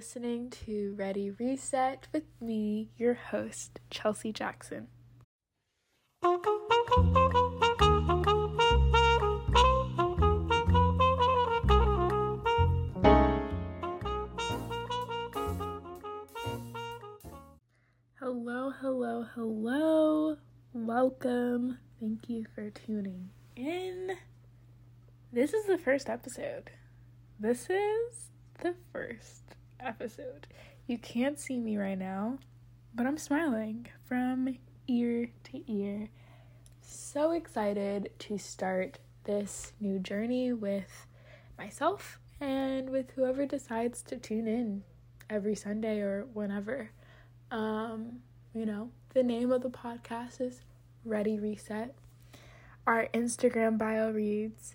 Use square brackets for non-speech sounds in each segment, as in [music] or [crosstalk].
listening to Ready Reset with me, your host, Chelsea Jackson. Hello, hello, hello. Welcome. Thank you for tuning in. This is the first episode. This is the first episode. You can't see me right now, but I'm smiling from ear to ear. So excited to start this new journey with myself and with whoever decides to tune in every Sunday or whenever. Um, you know, the name of the podcast is Ready Reset. Our Instagram bio reads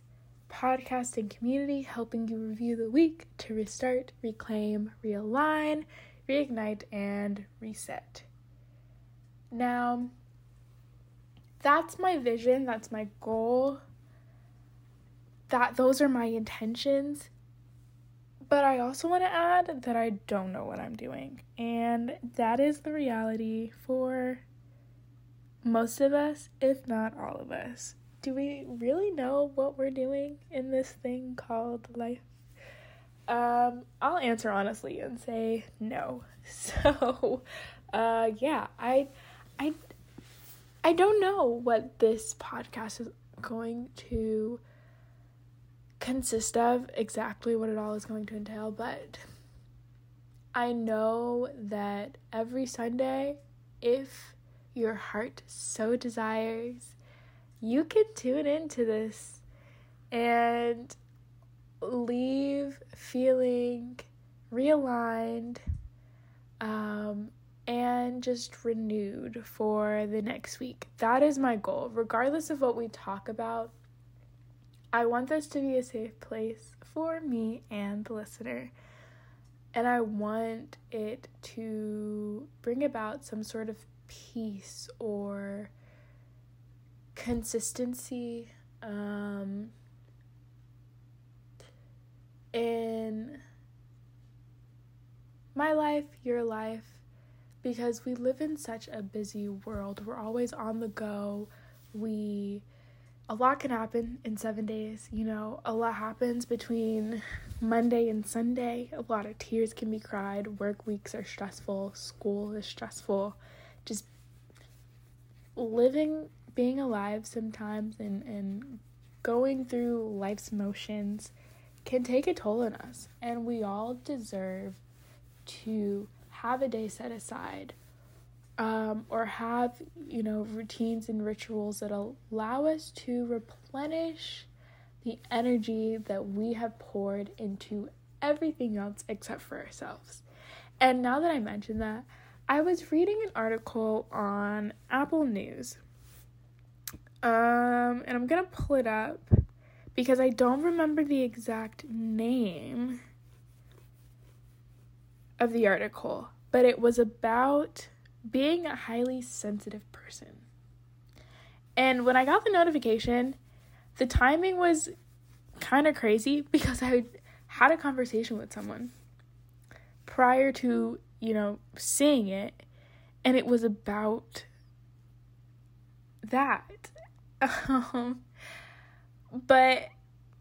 podcasting community helping you review the week to restart, reclaim, realign, reignite, and reset. Now, that's my vision, that's my goal. That those are my intentions. But I also want to add that I don't know what I'm doing. And that is the reality for most of us, if not all of us do we really know what we're doing in this thing called life? Um, I'll answer honestly and say no. [laughs] So, uh, yeah, I, I, I don't know what this podcast is going to consist of, exactly what it all is going to entail, but I know that every Sunday, if your heart so desires, you can tune into this and leave feeling realigned um, and just renewed for the next week. That is my goal. Regardless of what we talk about, I want this to be a safe place for me and the listener. And I want it to bring about some sort of peace or consistency um, in my life, your life, because we live in such a busy world. We're always on the go. We a lot can happen in 7 days, you know. A lot happens between Monday and Sunday. A lot of tears can be cried. Work weeks are stressful, school is stressful. Just living being alive sometimes and, and going through life's motions can take a toll on us. And we all deserve to have a day set aside um, or have, you know, routines and rituals that allow us to replenish the energy that we have poured into everything else except for ourselves. And now that I mentioned that, I was reading an article on Apple News um, and I'm gonna pull it up because I don't remember the exact name of the article, but it was about being a highly sensitive person. And when I got the notification, the timing was kind of crazy [laughs] because I had a conversation with someone prior to, you know, seeing it, and it was about that. Um, but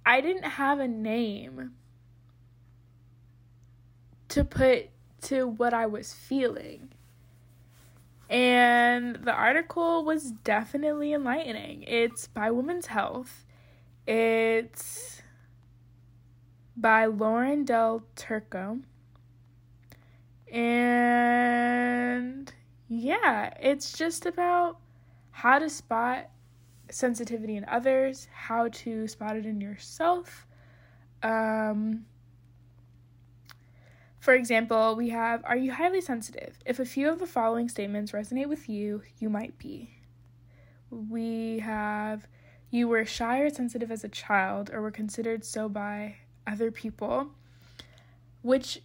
I didn't have a name to put to what I was feeling. And the article was definitely enlightening. It's by Women's Health. It's by Lauren Del Turco. And yeah, it's just about how to spot sensitivity in others, how to spot it in yourself. Um, for example, we have Are you highly sensitive? If a few of the following statements resonate with you, you might be. We have You were shy or sensitive as a child, or were considered so by other people, which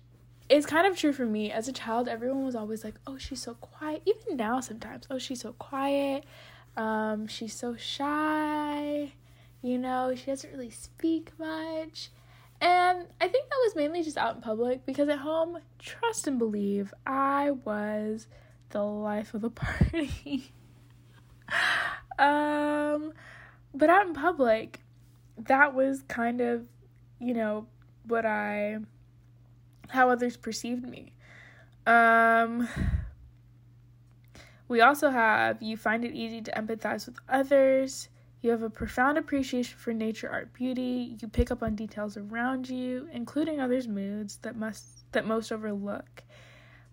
is kind of true for me. As a child, everyone was always like, Oh, she's so quiet. Even now, sometimes, Oh, she's so quiet. Um, she's so shy, you know, she doesn't really speak much. And I think that was mainly just out in public because at home, trust and believe, I was the life of the [laughs] party. um, but out in public, that was kind of, you know, what I, how others perceived me. Um, we also have you find it easy to empathize with others. You have a profound appreciation for nature, art, beauty. You pick up on details around you, including others' moods that must that most overlook.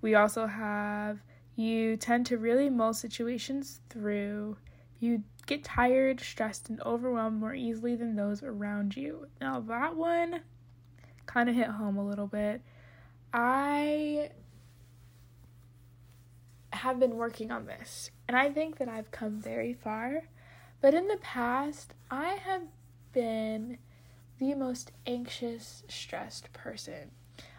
We also have you tend to really mull situations through. You get tired, stressed, and overwhelmed more easily than those around you. Now, that one kind of hit home a little bit. I have been working on this, and I think that I've come very far. But in the past, I have been the most anxious, stressed person.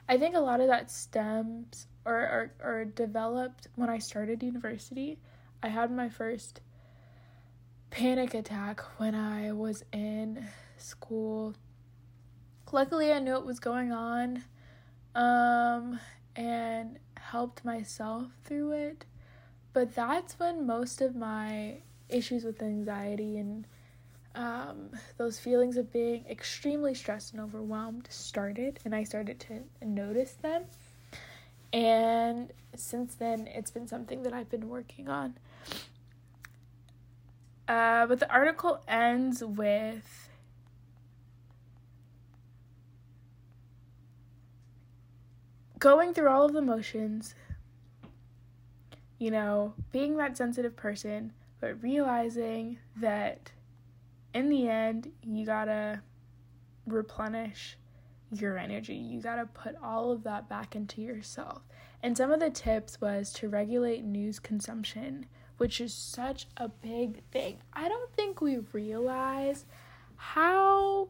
I think a lot of that stems or, or, or developed when I started university. I had my first panic attack when I was in school. Luckily, I knew what was going on um, and helped myself through it. But that's when most of my issues with anxiety and um, those feelings of being extremely stressed and overwhelmed started, and I started to notice them. And since then, it's been something that I've been working on. Uh, but the article ends with going through all of the motions, you know, being that sensitive person, but realizing that in the end, you gotta replenish your energy. You gotta put all of that back into yourself. And some of the tips was to regulate news consumption, which is such a big thing. I don't think we realize how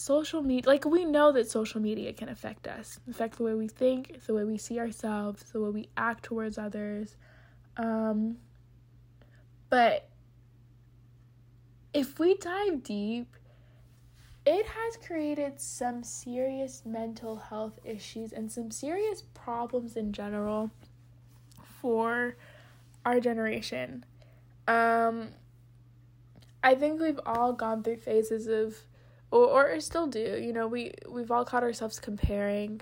social media like we know that social media can affect us affect the way we think the way we see ourselves the way we act towards others um but if we dive deep it has created some serious mental health issues and some serious problems in general for our generation. Um, I think we've all gone through phases of, or, or still do. You know, we we've all caught ourselves comparing,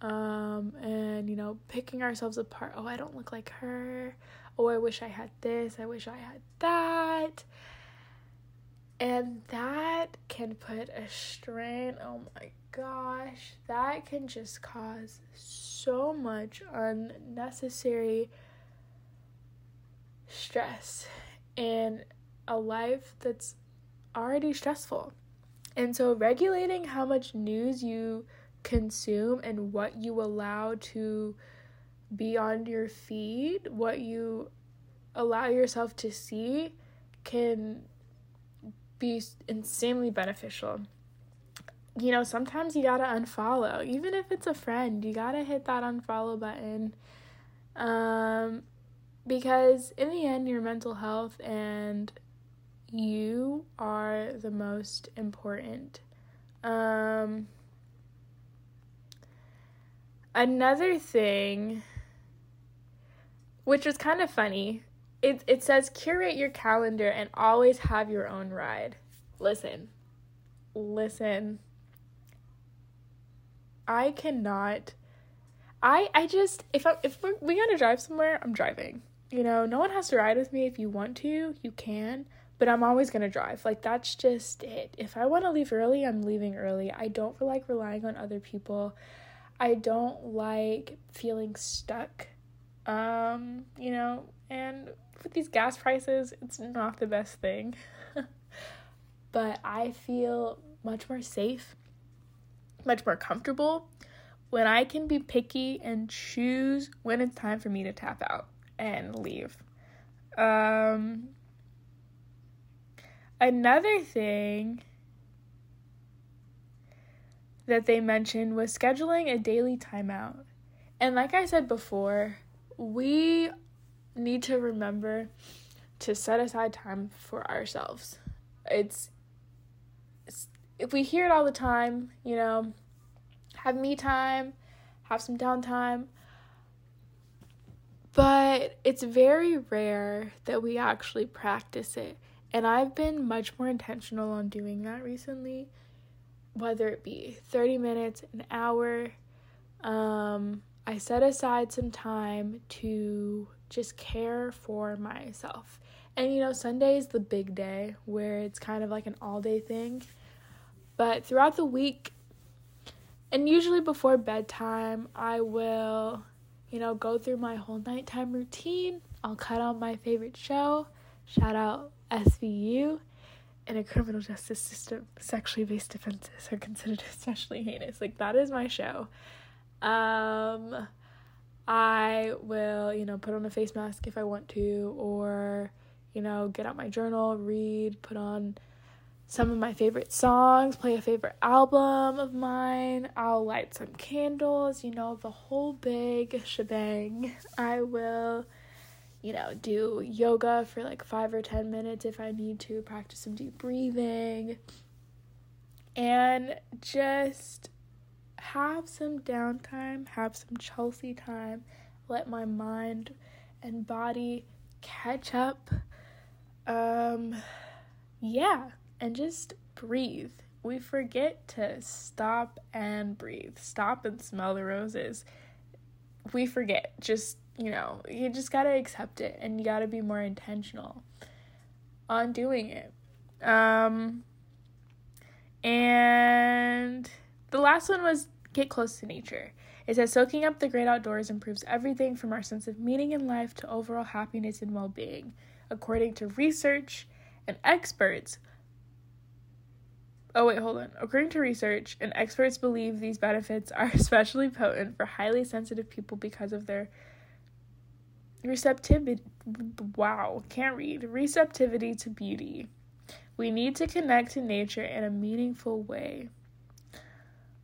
um, and you know, picking ourselves apart. Oh, I don't look like her. Oh, I wish I had this. I wish I had that. And that can put a strain. Oh my gosh, that can just cause so much unnecessary stress in a life that's already stressful. And so, regulating how much news you consume and what you allow to be on your feed, what you allow yourself to see, can be insanely beneficial. You know, sometimes you gotta unfollow, even if it's a friend, you gotta hit that unfollow button. Um, because in the end, your mental health and you are the most important. Um, another thing, which was kind of funny, it, it says curate your calendar and always have your own ride. Listen, listen. I cannot. I I just if I if we're, we gotta drive somewhere, I'm driving. You know, no one has to ride with me. If you want to, you can. But I'm always gonna drive. Like that's just it. If I want to leave early, I'm leaving early. I don't like relying on other people. I don't like feeling stuck. Um, you know, and with these gas prices, it's not the best thing. [laughs] but I feel much more safe, much more comfortable when I can be picky and choose when it's time for me to tap out and leave. Um, another thing that they mentioned was scheduling a daily timeout. And like I said before, we need to remember to set aside time for ourselves. It's if we hear it all the time, you know, have me time, have some downtime. But it's very rare that we actually practice it. And I've been much more intentional on doing that recently, whether it be 30 minutes, an hour. Um, I set aside some time to just care for myself. And you know, Sunday is the big day where it's kind of like an all day thing. But throughout the week, and usually before bedtime, I will, you know, go through my whole nighttime routine. I'll cut on my favorite show. Shout out SVU. and a criminal justice system, sexually based offenses are considered [laughs] especially heinous. Like, that is my show. Um, I will, you know, put on a face mask if I want to, or, you know, get out my journal, read, put on some of my favorite songs, play a favorite album of mine. I'll light some candles, you know, the whole big shebang. I will, you know, do yoga for like five or 10 minutes if I need to, practice some deep breathing, and just have some downtime, have some Chelsea time, let my mind and body catch up. Um, yeah and just breathe. We forget to stop and breathe, stop and smell the roses. We forget. Just, you know, you just got to accept it and you got to be more intentional on doing it. Um and the last one was get close to nature. It says soaking up the great outdoors improves everything from our sense of meaning in life to overall happiness and well being. According to research and experts, Oh, wait, hold on. According to research, and experts believe these benefits are [laughs] especially potent for highly sensitive people because of their receptivity. Wow, can't read. Receptivity to beauty. We need to connect to nature in a meaningful way.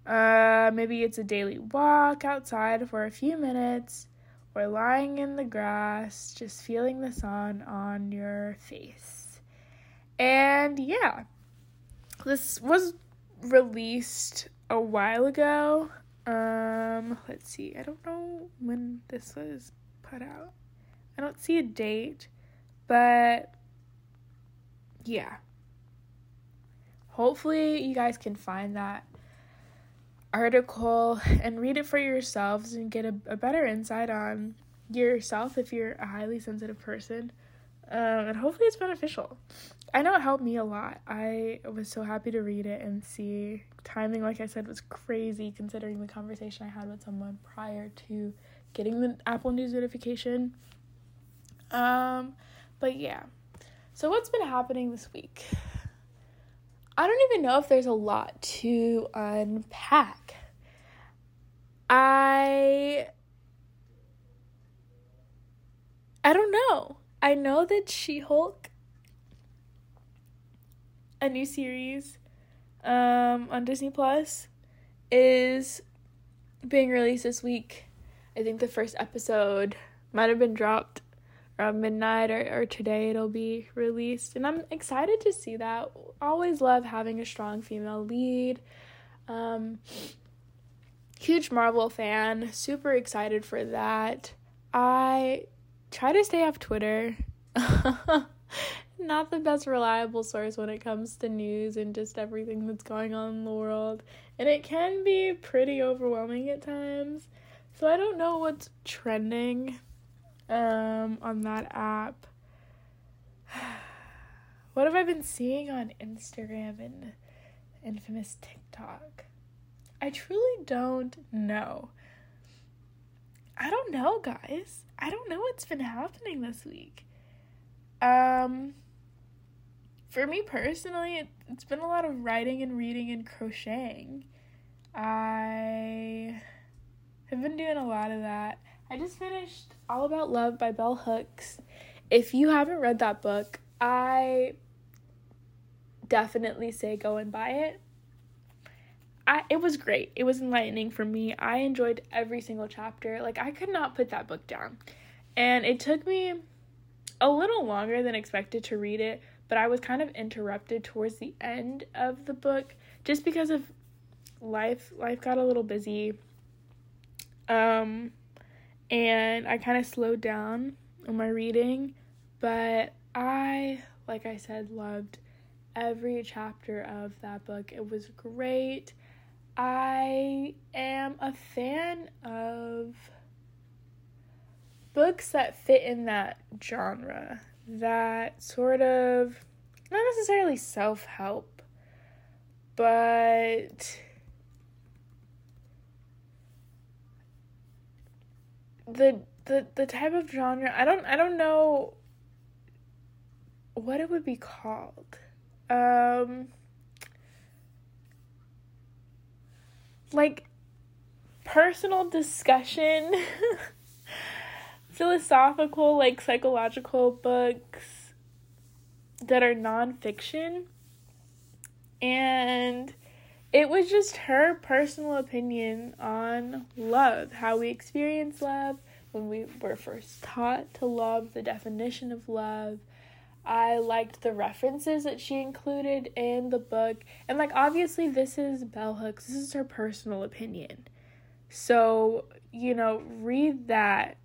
Uh, maybe it's a daily walk outside for a few minutes, or lying in the grass, just feeling the sun on your face. And yeah this was released a while ago. Um, let's see. I don't know when this was put out. I don't see a date, but yeah. Hopefully, you guys can find that article and read it for yourselves and get a, a better insight on yourself if you're a highly sensitive person. Um, and hopefully, it's beneficial. I know it helped me a lot. I was so happy to read it and see timing like I said was crazy considering the conversation I had with someone prior to getting the Apple News notification. Um but yeah. So what's been happening this week? I don't even know if there's a lot to unpack. I I don't know. I know that She-Hulk a new series um, on Disney Plus is being released this week. I think the first episode might have been dropped around midnight or, or today it'll be released. And I'm excited to see that. Always love having a strong female lead. Um, huge Marvel fan, super excited for that. I try to stay off Twitter. [laughs] not the best reliable source when it comes to news and just everything that's going on in the world. And it can be pretty overwhelming at times. So I don't know what's trending um on that app. [sighs] what have I been seeing on Instagram and infamous TikTok? I truly don't know. I don't know, guys. I don't know what's been happening this week. Um for me personally, it, it's been a lot of writing and reading and crocheting. I have been doing a lot of that. I just finished All About Love by Bell Hooks. If you haven't read that book, I definitely say go and buy it. I it was great. It was enlightening for me. I enjoyed every single chapter. Like I could not put that book down. And it took me a little longer than expected to read it, but I was kind of interrupted towards the end of the book just because of life, life got a little busy. Um, and I kind of slowed down on my reading, but I, like I said, loved every chapter of that book. It was great. I am a fan of books that fit in that genre, that sort of not necessarily self help, but the the the type of genre I don't I don't know what it would be called. Um like personal discussion [laughs] philosophical like psychological books that are nonfiction and it was just her personal opinion on love, how we experience love, when we were first taught to love, the definition of love. I liked the references that she included in the book. And, like, obviously, this is Bell Hooks, this is her personal opinion. So, you know, read that,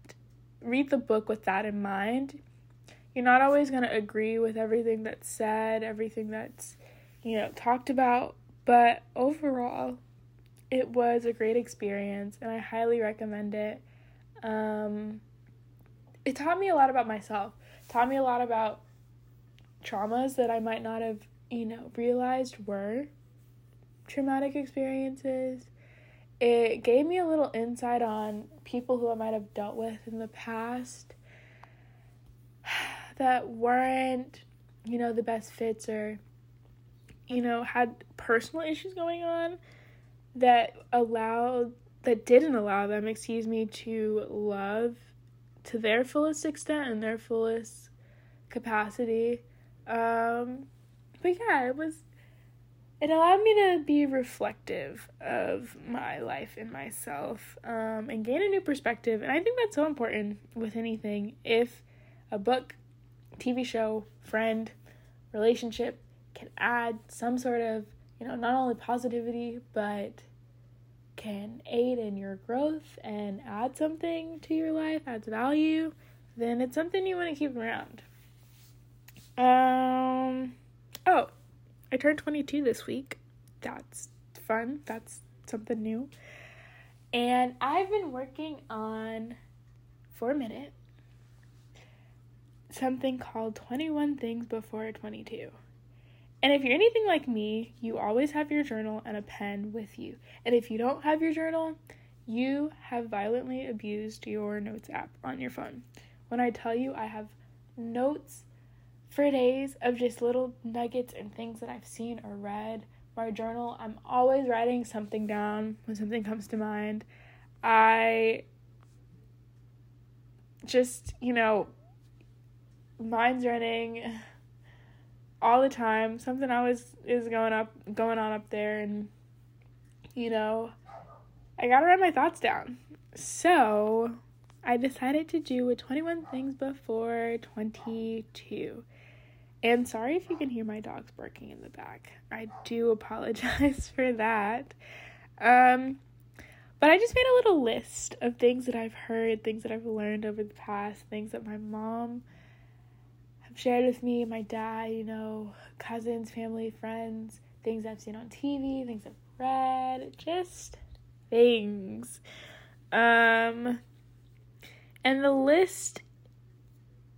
read the book with that in mind. You're not always going to agree with everything that's said, everything that's, you know, talked about, but overall, it was a great experience and I highly recommend it. Um, it taught me a lot about myself, taught me a lot about traumas that I might not have, you know, realized were traumatic experiences. It gave me a little insight on people who I might have dealt with in the past [sighs] that weren't, you know, the best fits or you know, had personal issues going on that allowed that didn't allow them, excuse me, to love to their fullest extent and their fullest capacity. Um, but yeah, it was it allowed me to be reflective of my life and myself um, and gain a new perspective. And I think that's so important with anything. If a book, TV show, friend, relationship can add some sort of, you know, not only positivity, but can aid in your growth and add something to your life, adds value, then it's something you want to keep around. Um, oh, I turned 22 this week. That's fun. That's something new. And I've been working on, for a minute, something called 21 Things Before 22. And if you're anything like me, you always have your journal and a pen with you. And if you don't have your journal, you have violently abused your notes app on your phone. When I tell you I have notes for days of just little nuggets and things that I've seen or read, my journal, I'm always writing something down when something comes to mind. I just, you know, mind's running all the time. Something always is going up going on up there and you know, I got to write my thoughts down. So, I decided to do a 21 things before 22. And sorry if you can hear my dogs barking in the back. I do [laughs] apologize for that. Um but I just made a little list of things that I've heard, things that I've learned over the past, things that my mom have shared with me, my dad, you know, cousins, family, friends, things I've seen on TV, things I've read, just things. Um, and the list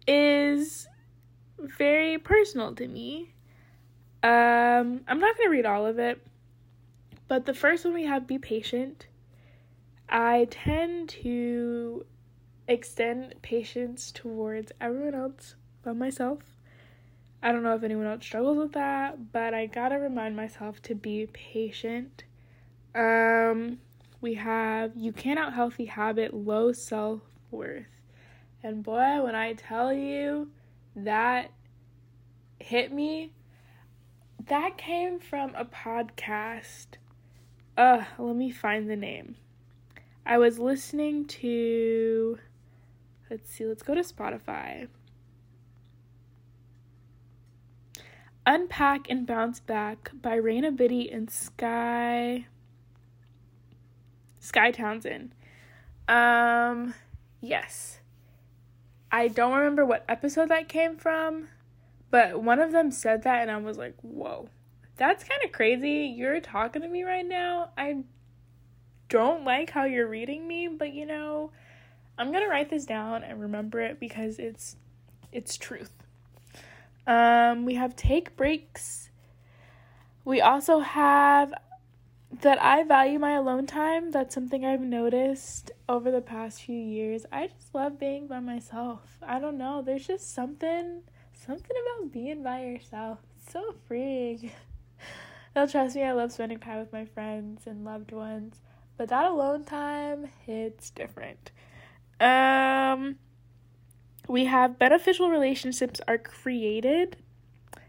is very personal to me. Um, I'm not going to read all of it, but the first one we have be patient. I tend to extend patience towards everyone else by myself. I don't know if anyone else struggles with that, but I gotta remind myself to be patient. Um, we have you can't out healthy habit, low self worth. And boy, when I tell you that hit me, that came from a podcast. Uh, let me find the name. I was listening to, let's see, let's go to Spotify. Unpack and Bounce Back by Raina Biddy and Sky Sky Townsend. Um yes. I don't remember what episode that came from, but one of them said that and I was like, "Whoa. That's kind of crazy. You're talking to me right now. I don't like how you're reading me, but you know, I'm going to write this down and remember it because it's it's truth. Um, we have take breaks. We also have that I value my alone time. That's something I've noticed over the past few years. I just love being by myself. I don't know. There's just something something about being by yourself. It's so freeing. [laughs] They'll trust me, I love spending time with my friends and loved ones. But that alone time hits different. Um we have beneficial relationships are created.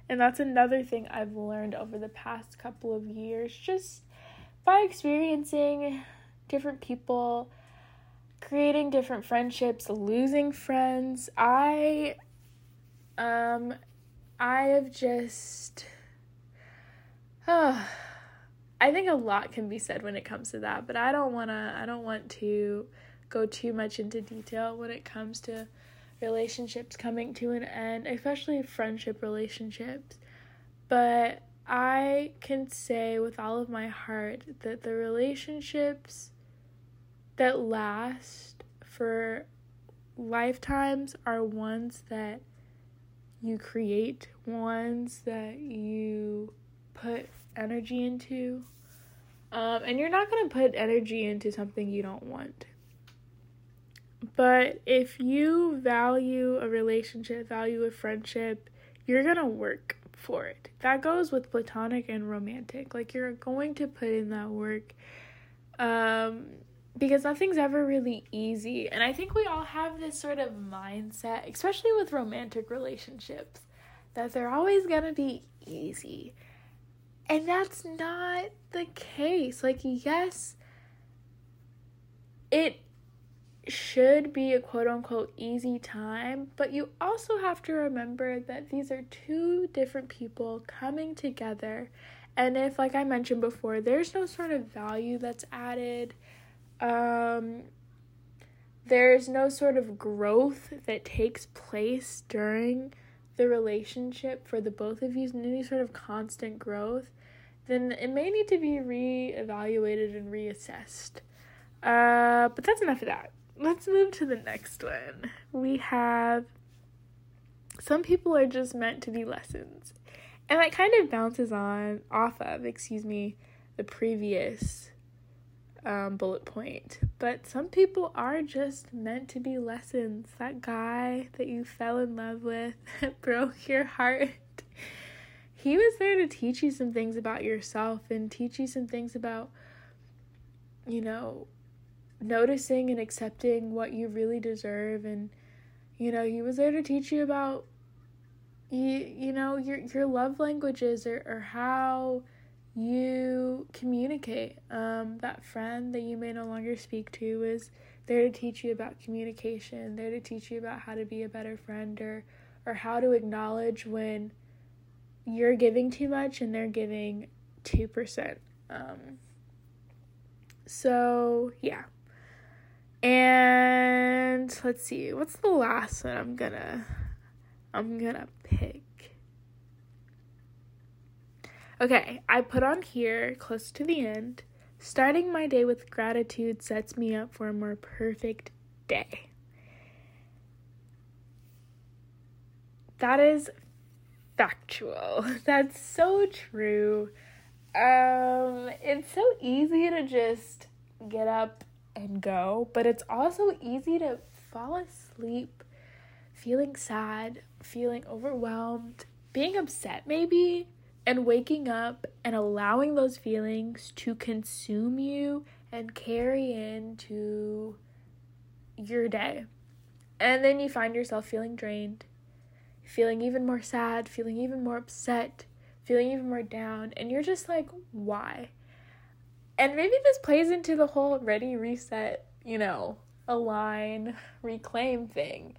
And that's another thing I've learned over the past couple of years just by experiencing different people, creating different friendships, losing friends. I um I have just uh, [sighs] I think a lot can be said when it comes to that, but I don't want to I don't want to go too much into detail when it comes to relationships coming to an end, especially friendship relationships. But I can say with all of my heart that the relationships that last for lifetimes are ones that you create, ones that you put energy into. Um, and you're not going to put energy into something you don't want. But if you value a relationship, value a friendship, you're going to work for it. That goes with platonic and romantic. Like you're going to put in that work. Um because nothing's ever really easy. And I think we all have this sort of mindset, especially with romantic relationships, that they're always going to be easy. And that's not the case. Like yes, it should be a quote unquote easy time, but you also have to remember that these are two different people coming together. And if, like I mentioned before, there's no sort of value that's added, um, there's no sort of growth that takes place during the relationship for the both of you, any sort of constant growth, then it may need to be re-evaluated and reassessed. Uh, but that's enough of that let's move to the next one. We have some people are just meant to be lessons. And that kind of bounces on off of, excuse me, the previous um, bullet point. But some people are just meant to be lessons. That guy that you fell in love with [laughs] that broke your heart. He was there to teach you some things about yourself and teach you some things about, you know, noticing and accepting what you really deserve. And you know he was there to teach you about you you know your your love languages or, or how you communicate. Um that friend that you may no longer speak to is there to teach you about communication there to teach you about how to be a better friend or or how to acknowledge when you're giving too much and they're giving 2% um so yeah and let's see, what's the last one I'm gonna I'm gonna pick? Okay, I put on here close to the end. Starting my day with gratitude sets me up for a more perfect day. That is factual. [laughs] That's so true. Um, it's so easy to just get up and go, but it's also easy to fall asleep feeling sad, feeling overwhelmed, being upset maybe, and waking up and allowing those feelings to consume you and carry into your day. And then you find yourself feeling drained, feeling even more sad, feeling even more upset, feeling even more down, and you're just like, why? And maybe this plays into the whole ready, reset, you know, align, reclaim thing.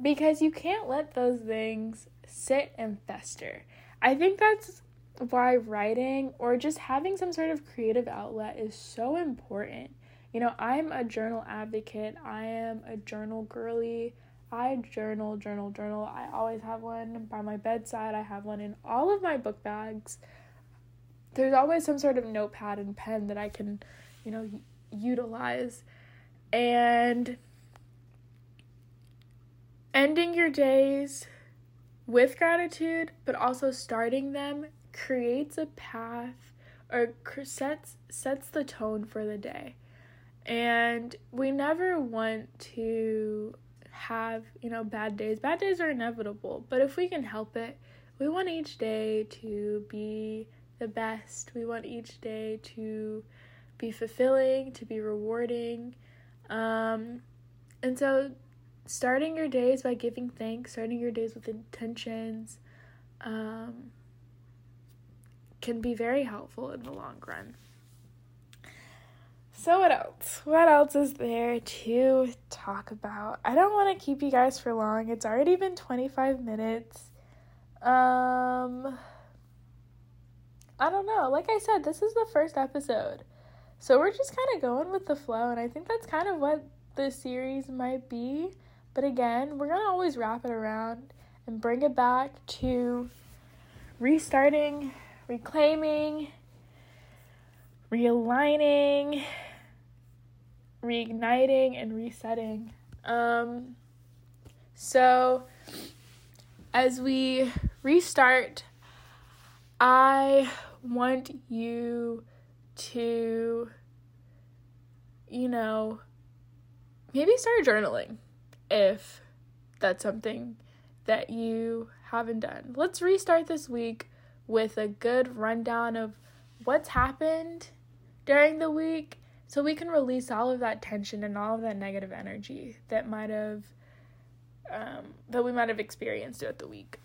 Because you can't let those things sit and fester. I think that's why writing or just having some sort of creative outlet is so important. You know, I'm a journal advocate, I am a journal girly. I journal, journal, journal. I always have one by my bedside. I have one in all of my book bags. There's always some sort of notepad and pen that I can, you know, utilize. And ending your days with gratitude, but also starting them creates a path or sets sets the tone for the day. And we never want to have, you know, bad days. Bad days are inevitable, but if we can help it, we want each day to be the best. We want each day to be fulfilling, to be rewarding. Um, and so, starting your days by giving thanks, starting your days with intentions, um, can be very helpful in the long run. So, what else? What else is there to talk about? I don't want to keep you guys for long. It's already been 25 minutes. Um, I don't know. Like I said, this is the first episode. So, we're just kind of going with the flow, and I think that's kind of what this series might be. But again, we're going to always wrap it around and bring it back to restarting, reclaiming, realigning reigniting and resetting. Um, so, as we restart, I want you to, you know, maybe start journaling if that's something that you haven't done. Let's restart this week with a good rundown of what's happened during the week so we can release all of that tension and all of that negative energy that might have um, that we might have experienced throughout the week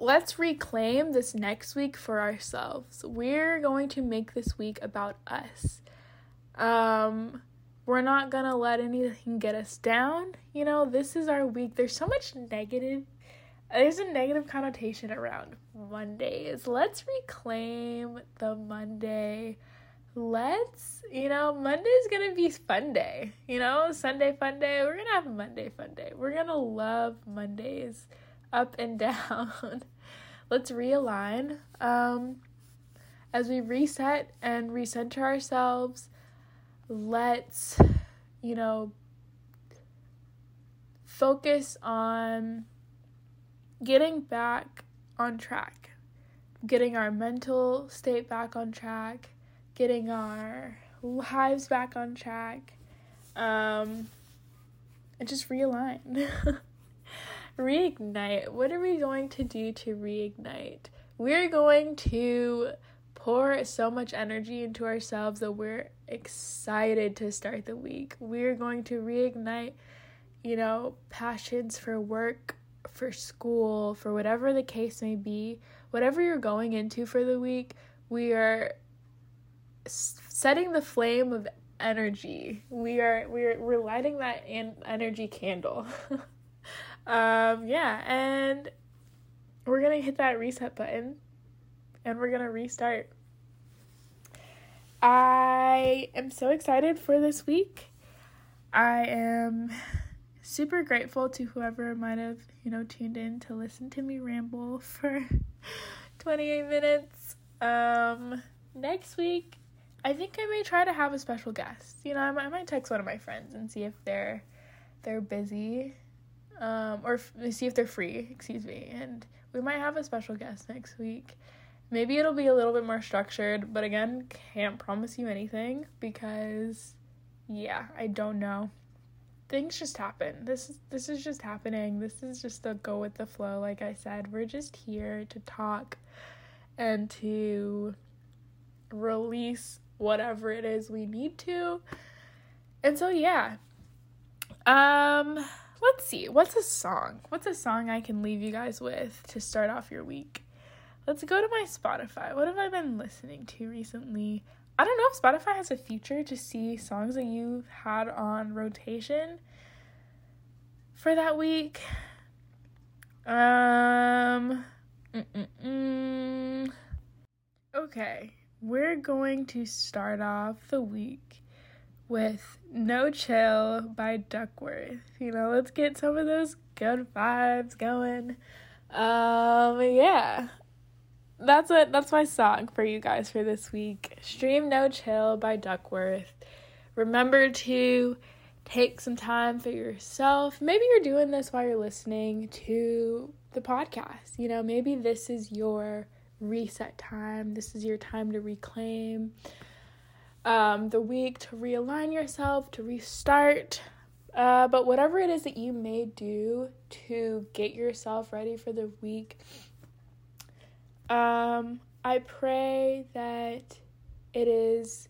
let's reclaim this next week for ourselves. We're going to make this week about us. Um we're not gonna let anything get us down. You know this is our week. There's so much negative there's a negative connotation around mondays. Let's reclaim the monday. Let's, you know, Monday's gonna be fun day. You know, Sunday fun day. We're gonna have a Monday fun day. We're gonna love Mondays up and down. [laughs] let's realign. Um, as we reset and recenter ourselves, let's, you know, focus on getting back on track, getting our mental state back on track getting our lives back on track, um, and just realign. [laughs] reignite. What are we going to do to reignite? We're going to pour so much energy into ourselves that we're excited to start the week. We're going to reignite, you know, passions for work, for school, for whatever the case may be. Whatever you're going into for the week, we are setting the flame of energy. We are we're we're lighting that in energy candle. [laughs] um yeah, and we're to hit that reset button and we're to restart. I am so excited for this week. I am super grateful to whoever might have, you know, tuned in to listen to me ramble [laughs] for 28 minutes. Um next week I think I may try to have a special guest. You know, I might, I might text one of my friends and see if they're they're busy, um, or f- see if they're free. Excuse me, and we might have a special guest next week. Maybe it'll be a little bit more structured, but again, can't promise you anything because, yeah, I don't know. Things just happen. This is this is just happening. This is just a go with the flow. Like I said, we're just here to talk and to release whatever it is we need to. And so yeah. Um let's see. What's a song? What's a song I can leave you guys with to start off your week? Let's go to my Spotify. What have I been listening to recently? I don't know if Spotify has a feature to see songs that you've had on rotation for that week. Um Mm-mm-mm. Okay, we're going to start off the week with No Chill by Duckwrth. You know, let's get some of those good vibes going. Um, yeah. That's it. That's my song for you guys for this week. Stream No Chill by Duckwrth. Remember to take some time for yourself. Maybe you're doing this while you're listening to the podcast. You know, maybe this is your reset time. This is your time to reclaim um, the week, to realign yourself, to restart. Uh, but whatever it is that you may do to get yourself ready for the week, um, I pray that it is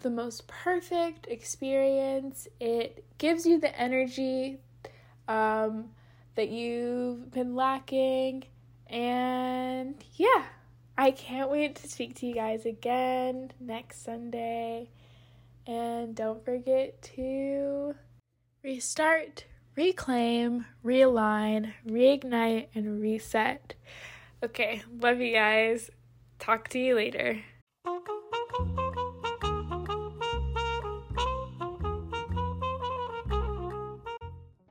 the most perfect experience. It gives you the energy um, that you've been lacking. And yeah, I can't wait to speak to you guys again next Sunday. And don't forget to restart, reclaim, realign, reignite, and reset. Okay, love you guys. Talk to you later.